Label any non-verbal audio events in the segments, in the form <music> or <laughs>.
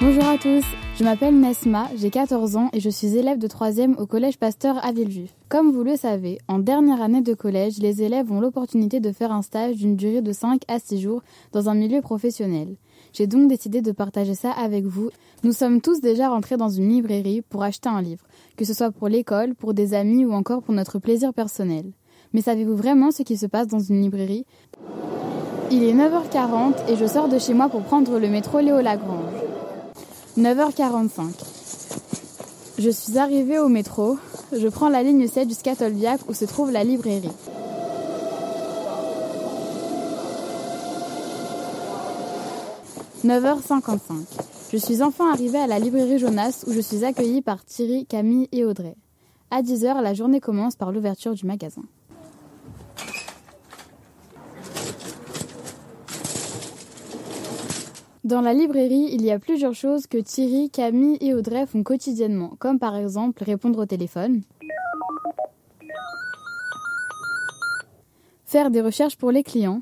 Bonjour à tous, je m'appelle Nesma, j'ai 14 ans et je suis élève de 3e au collège Pasteur à Villejuif. Comme vous le savez, en dernière année de collège, les élèves ont l'opportunité de faire un stage d'une durée de 5 à 6 jours dans un milieu professionnel. J'ai donc décidé de partager ça avec vous. Nous sommes tous déjà rentrés dans une librairie pour acheter un livre, que ce soit pour l'école, pour des amis ou encore pour notre plaisir personnel. Mais savez-vous vraiment ce qui se passe dans une librairie? Il est 9h40 et je sors de chez moi pour prendre le métro Léo Lagrange. 9h45. Je suis arrivée au métro. Je prends la ligne 7 jusqu'à Tolbiac où se trouve la librairie. « 9h55. Je suis enfin arrivée à la librairie Jonas où je suis accueillie par Thierry, Camille et Audrey. À 10h, la journée commence par l'ouverture du magasin. Dans la librairie, il y a plusieurs choses que Thierry, Camille et Audrey font quotidiennement, comme par exemple répondre au téléphone, faire des recherches pour les clients,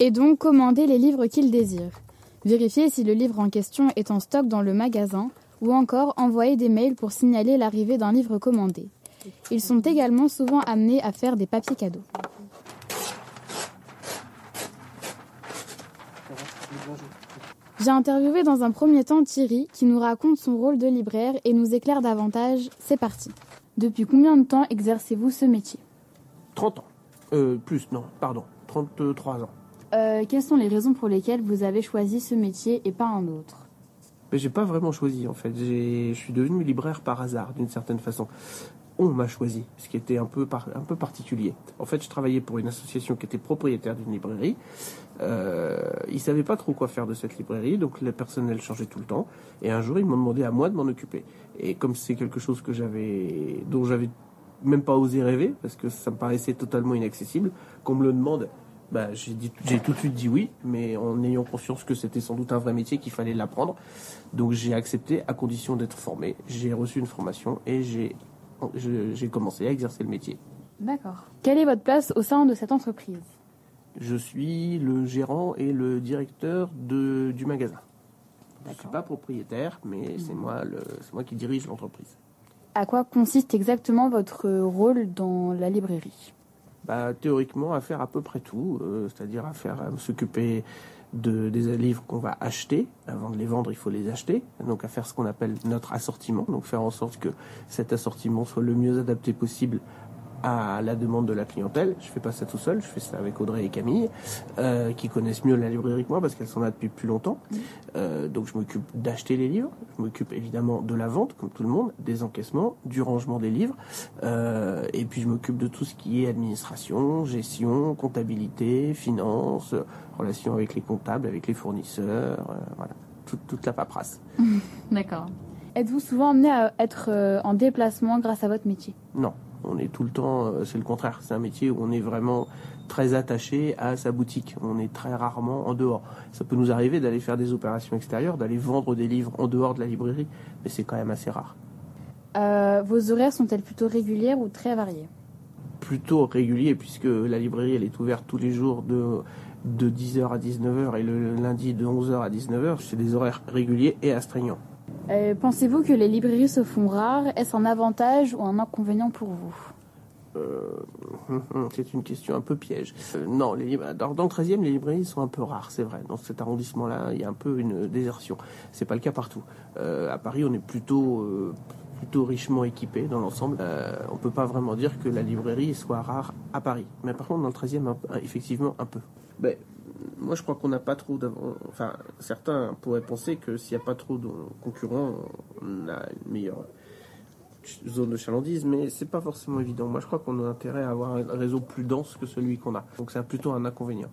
et donc commander les livres qu'ils désirent, vérifier si le livre en question est en stock dans le magasin, ou encore envoyer des mails pour signaler l'arrivée d'un livre commandé. Ils sont également souvent amenés à faire des papiers cadeaux. J'ai interviewé dans un premier temps Thierry qui nous raconte son rôle de libraire et nous éclaire davantage. C'est parti. Depuis combien de temps exercez-vous ce métier? 30 ans. Euh, plus, non, pardon. 33 ans. Euh, quelles sont les raisons pour lesquelles vous avez choisi ce métier et pas un autre? Mais j'ai pas vraiment choisi en fait. Je suis devenu libraire par hasard d'une certaine façon on m'a choisi, ce qui était un peu, un peu particulier. En fait, je travaillais pour une association qui était propriétaire d'une librairie. Euh, ils savaient pas trop quoi faire de cette librairie, donc le personnel changeait tout le temps. Et un jour, ils m'ont demandé à moi de m'en occuper. Et comme c'est quelque chose que j'avais, dont j'avais même pas osé rêver, parce que ça me paraissait totalement inaccessible, qu'on me le demande, bah, j'ai, j'ai tout de suite dit oui, mais en ayant conscience que c'était sans doute un vrai métier, qu'il fallait l'apprendre. Donc j'ai accepté à condition d'être formé. J'ai reçu une formation et j'ai j'ai commencé à exercer le métier. D'accord. Quelle est votre place au sein de cette entreprise? Je suis le gérant et le directeur de, du magasin. Je ne suis pas propriétaire, mais c'est moi, moi qui dirige l'entreprise. À quoi consiste exactement votre rôle dans la librairie? Bah, Théoriquement, à faire à peu près tout, euh, c'est-à-dire à faire à s'occuper de, des livres qu'on va acheter. Avant de les vendre, il faut les acheter. Donc à faire ce qu'on appelle notre assortiment. Donc faire en sorte que cet assortiment soit le mieux adapté possible à la demande de la clientèle. Je fais pas ça tout seul, je fais ça avec Audrey et Camille, euh, qui connaissent mieux la librairie que moi parce qu'elles sont là depuis plus longtemps. Mmh. Euh, donc je m'occupe d'acheter les livres, je m'occupe évidemment de la vente, comme tout le monde, des encaissements, du rangement des livres, euh, et puis je m'occupe de tout ce qui est administration, gestion, comptabilité, finance, relations avec les comptables, avec les fournisseurs, voilà, toute, toute la paperasse. <laughs> D'accord. Êtes-vous souvent amené à être en déplacement grâce à votre métier? Non, on est tout le temps, euh, c'est le contraire. C'est un métier où on est vraiment très attaché à sa boutique. On est très rarement en dehors. Ça peut nous arriver d'aller faire des opérations extérieures, d'aller vendre des livres en dehors de la librairie, mais c'est quand même assez rare. Euh, vos horaires sont-elles plutôt régulières ou très variées? Plutôt réguliers, puisque la librairie elle est ouverte tous les jours de, de 10h à 19h et le lundi de 11h à 19h. C'est des horaires réguliers et astreignants. Euh, pensez-vous que les librairies se font rares? Est-ce un avantage ou un inconvénient pour vous? C'est une question un peu piège. Euh, non, dans, le 13e, les librairies sont un peu rares, c'est vrai. Dans cet arrondissement-là, il y a un peu une désertion. C'est pas le cas partout. à Paris, on est plutôt plutôt richement équipé dans l'ensemble. on peut pas vraiment dire que la librairie soit rare à Paris. Mais par contre, dans le 13e, effectivement, un peu. Ben, moi, je crois qu'on n'a pas trop. Enfin, certains pourraient penser que s'il n'y a pas trop de concurrents, on a une meilleure zone de chalandise, mais c'est pas forcément évident. Moi, je crois qu'on a intérêt à avoir un réseau plus dense que celui qu'on a. Donc, c'est plutôt un inconvénient.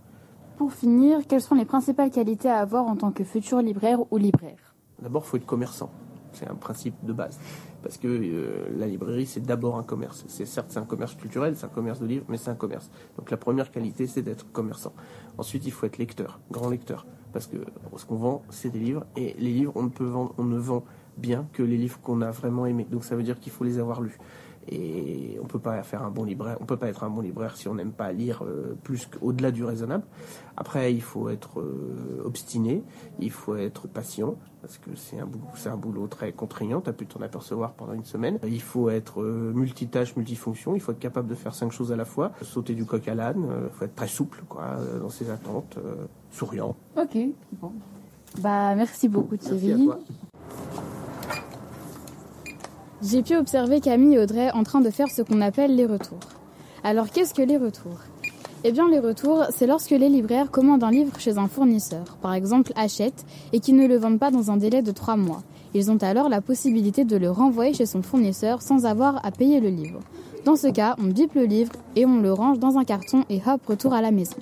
Pour finir, quelles sont les principales qualités à avoir en tant que futur libraire ou libraire? D'abord, il faut être commerçant. C'est un principe de base. Parce que euh, la librairie, c'est d'abord un commerce. C'est certes c'est un commerce culturel, c'est un commerce de livres, mais c'est un commerce. Donc la première qualité, c'est d'être commerçant. Ensuite, il faut être lecteur, grand lecteur, parce que ce qu'on vend, c'est des livres, et les livres, on ne peut vendre, on ne vend bien que les livres qu'on a vraiment aimés. Donc ça veut dire qu'il faut les avoir lus. Et on peut pas faire un bon libraire, on peut pas être un bon libraire si on n'aime pas lire euh, plus qu'au-delà du raisonnable. Après, il faut être euh, obstiné, il faut être patient, parce que c'est un, boulot, un boulot très contraignant, tu as pu t'en apercevoir pendant une semaine. Il faut être euh, multitâche, multifonction, il faut être capable de faire cinq choses à la fois, sauter du coq à l'âne, il faut être très souple quoi, dans ses attentes, souriant. Ok, bon. Bah, merci beaucoup Thierry. Merci à toi. J'ai pu observer Camille et Audrey en train de faire ce qu'on appelle les retours. Alors qu'est-ce que les retours? Eh bien les retours, c'est lorsque les libraires commandent un livre chez un fournisseur, par exemple Hachette, et qu'ils ne le vendent pas dans un délai de 3 mois. Ils ont alors la possibilité de le renvoyer chez son fournisseur sans avoir à payer le livre. Dans ce cas, on bipe le livre et on le range dans un carton et hop, retour à la maison.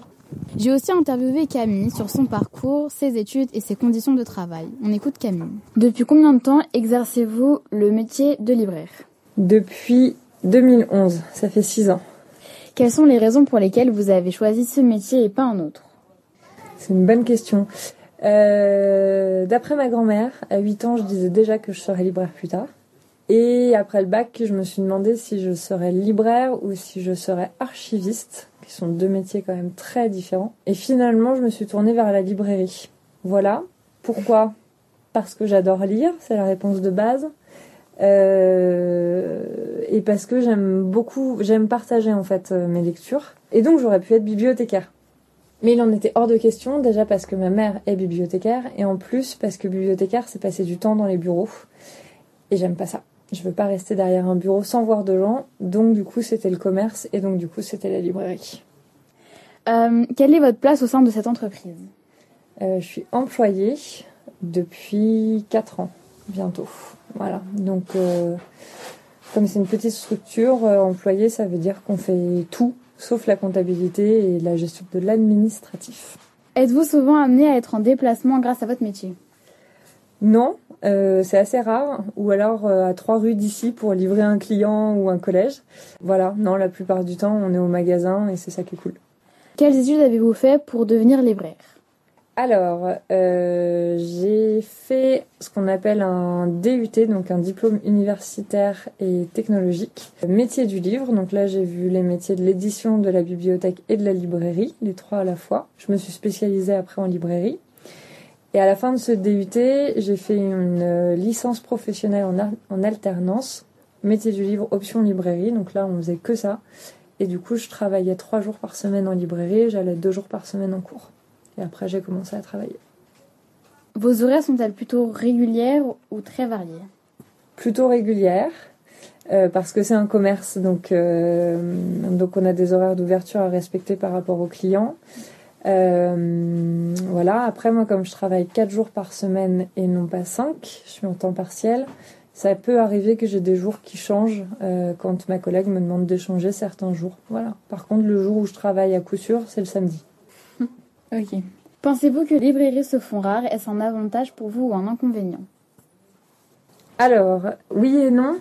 J'ai aussi interviewé Camille sur son parcours, ses études et ses conditions de travail. On écoute Camille. Depuis combien de temps exercez-vous le métier de libraire? Depuis 2011, ça fait 6 ans. Quelles sont les raisons pour lesquelles vous avez choisi ce métier et pas un autre? C'est une bonne question. Euh, D'après ma grand-mère, à 8 ans, je disais déjà que je serais libraire plus tard. Et après le bac, je me suis demandé si je serais libraire ou si je serais archiviste qui sont deux métiers quand même très différents. Et finalement, je me suis tournée vers la librairie. Voilà. Pourquoi? Parce que j'adore lire, c'est la réponse de base. Euh, et parce que j'aime beaucoup, j'aime partager en fait euh, mes lectures. Et donc j'aurais pu être bibliothécaire. Mais il en était hors de question, déjà parce que ma mère est bibliothécaire, et en plus parce que bibliothécaire, c'est passer du temps dans les bureaux. Et j'aime pas ça. Je veux pas rester derrière un bureau sans voir de gens, donc du coup c'était le commerce et donc du coup c'était la librairie. Euh, quelle est votre place au sein de cette entreprise? Euh, Je suis employée depuis 4 ans, bientôt. Voilà, donc euh, comme c'est une petite structure, employée ça veut dire qu'on fait tout, sauf la comptabilité et la gestion de l'administratif. Êtes-vous souvent amené à être en déplacement grâce à votre métier? Non, euh, c'est assez rare, ou alors euh, à trois rues d'ici pour livrer un client ou un collège. Voilà, non, la plupart du temps, on est au magasin et c'est ça qui est cool. Quelles études avez-vous fait pour devenir libraire? Alors, euh, j'ai fait ce qu'on appelle un DUT, donc un diplôme universitaire et technologique. Métier du livre, donc là j'ai vu les métiers de l'édition, de la bibliothèque et de la librairie, les trois à la fois. Je me suis spécialisée après en librairie. Et à la fin de ce DUT, j'ai fait une euh, licence professionnelle en, alternance, métier du livre, option librairie. Donc là, on faisait que ça. Et du coup, je travaillais trois jours par semaine en librairie j'allais deux jours par semaine en cours. Et après, j'ai commencé à travailler. Vos horaires sont-elles plutôt régulières ou très variées? Plutôt régulière, euh, parce que c'est un commerce, donc, euh, donc on a des horaires d'ouverture à respecter par rapport aux clients. Euh, voilà. Après, moi, comme je travaille 4 jours par semaine et non pas 5, je suis en temps partiel. Ça peut arriver que j'ai des jours qui changent euh, quand ma collègue me demande d'échanger certains jours. Voilà. Par contre, le jour où je travaille à coup sûr, c'est le samedi. <laughs> Ok. Pensez-vous que les librairies se font rares? Est-ce un avantage pour vous ou un inconvénient? Alors, oui et non.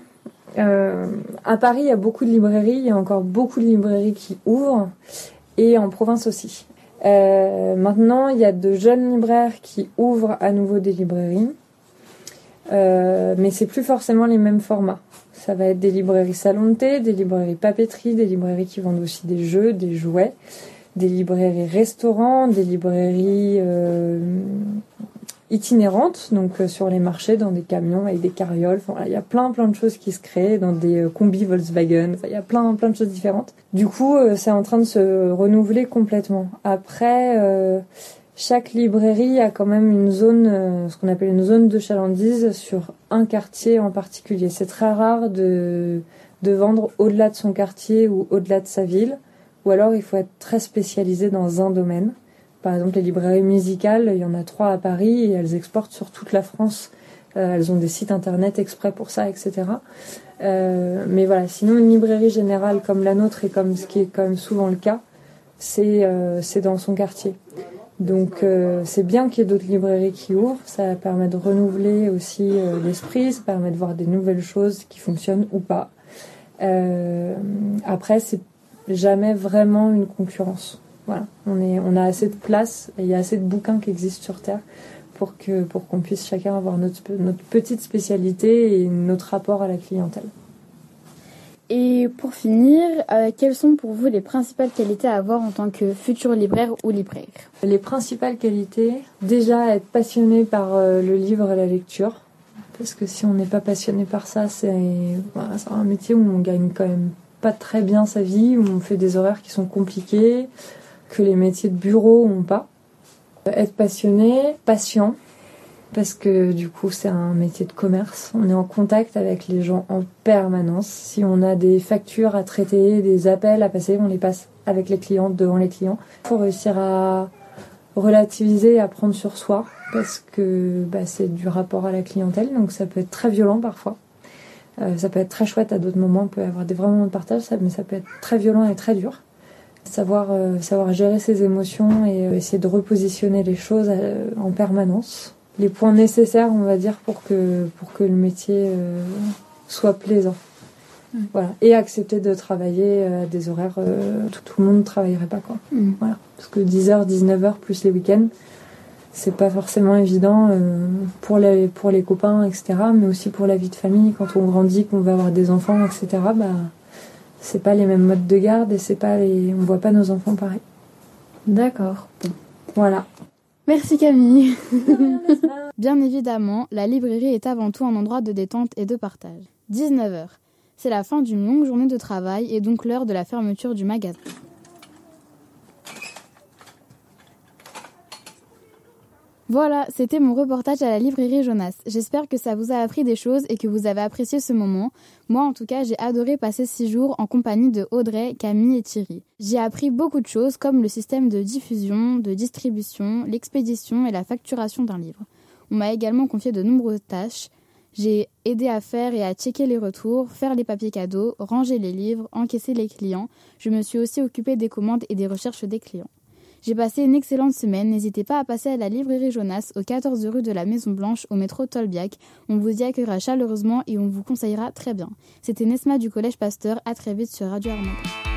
Euh, à Paris, il y a beaucoup de librairies. Il y a encore beaucoup de librairies qui ouvrent. Et en province aussi. Euh, maintenant, il y a de jeunes libraires qui ouvrent à nouveau des librairies. Euh, mais c'est plus forcément les mêmes formats. Ça va être des librairies salon de thé, des librairies papeterie, des librairies qui vendent aussi des jeux, des jouets, des librairies restaurants, des librairies euh, itinérantes, donc euh, sur les marchés, dans des camions avec des carrioles. Enfin, il y a plein plein de choses qui se créent dans des euh, combis Volkswagen. Enfin, il y a plein plein de choses différentes. Du coup, euh, c'est en train de se renouveler complètement. Après, euh, chaque librairie a quand même une zone, ce qu'on appelle une zone de chalandise sur un quartier en particulier. C'est très rare de de vendre au-delà de son quartier ou au-delà de sa ville, ou alors il faut être très spécialisé dans un domaine. Par exemple, les librairies musicales, il y en a trois à Paris et elles exportent sur toute la France. Euh, elles ont des sites internet exprès pour ça, etc. Euh, mais voilà, sinon une librairie générale comme la nôtre et comme ce qui est quand même souvent le cas, c'est euh, dans son quartier. Donc c'est bien qu'il y ait d'autres librairies qui ouvrent, ça permet de renouveler aussi l'esprit, ça permet de voir des nouvelles choses qui fonctionnent ou pas. Après, c'est jamais vraiment une concurrence. Voilà, on, est, on a assez de place et il y a assez de bouquins qui existent sur Terre pour que pour qu'on puisse chacun avoir notre, notre petite spécialité et notre rapport à la clientèle. Et pour finir, euh, quelles sont pour vous les principales qualités à avoir en tant que futur libraire ou libraire? Les principales qualités, déjà être passionné par euh, le livre et la lecture. Parce que si on n'est pas passionné par ça, c'est un métier où on gagne quand même pas très bien sa vie, où on fait des horaires qui sont compliqués, que les métiers de bureau n'ont pas. Être passionné, patient, parce que du coup c'est un métier de commerce. On est en contact avec les gens en permanence. Si on a des factures à traiter, des appels à passer, on les passe avec les clients, devant les clients. Il faut réussir à relativiser, à prendre sur soi, parce que bah, c'est du rapport à la clientèle, donc ça peut être très violent parfois. Euh, ça peut être très chouette à d'autres moments, on peut avoir des vrais moments de partage, mais ça peut être très violent et très dur. Savoir, euh, savoir gérer ses émotions et euh, essayer de repositionner les choses en permanence. Les points nécessaires, on va dire, pour que, pour que le métier soit plaisant. Voilà. Et accepter de travailler à des horaires, tout, tout, le monde ne travaillerait pas, quoi. Mm. Voilà. Parce que 10h, 19h plus les week-ends, c'est pas forcément évident euh, pour les pour les copains etc mais aussi pour la vie de famille quand on grandit qu'on va avoir des enfants etc bah c'est pas les mêmes modes de garde et c'est pas les on voit pas nos enfants pareil. D'accord. Voilà. Merci Camille. <laughs> Bien évidemment la librairie est avant tout un endroit de détente et de partage. 19h c'est la fin d'une longue journée de travail et donc l'heure de la fermeture du magasin Voilà, c'était mon reportage à la librairie Jonas. J'espère que ça vous a appris des choses et que vous avez apprécié ce moment. Moi, en tout cas, j'ai adoré passer six jours en compagnie de Audrey, Camille et Thierry. J'ai appris beaucoup de choses comme le système de diffusion, de distribution, l'expédition et la facturation d'un livre. On m'a également confié de nombreuses tâches. J'ai aidé à faire et à checker les retours, faire les papiers cadeaux, ranger les livres, encaisser les clients. Je me suis aussi occupée des commandes et des recherches des clients. J'ai passé une excellente semaine. N'hésitez pas à passer à la librairie Jonas au 14 rue de la Maison Blanche au métro Tolbiac. On vous y accueillera chaleureusement et on vous conseillera très bien. C'était Nesma du Collège Pasteur. À très vite sur Radio Armada.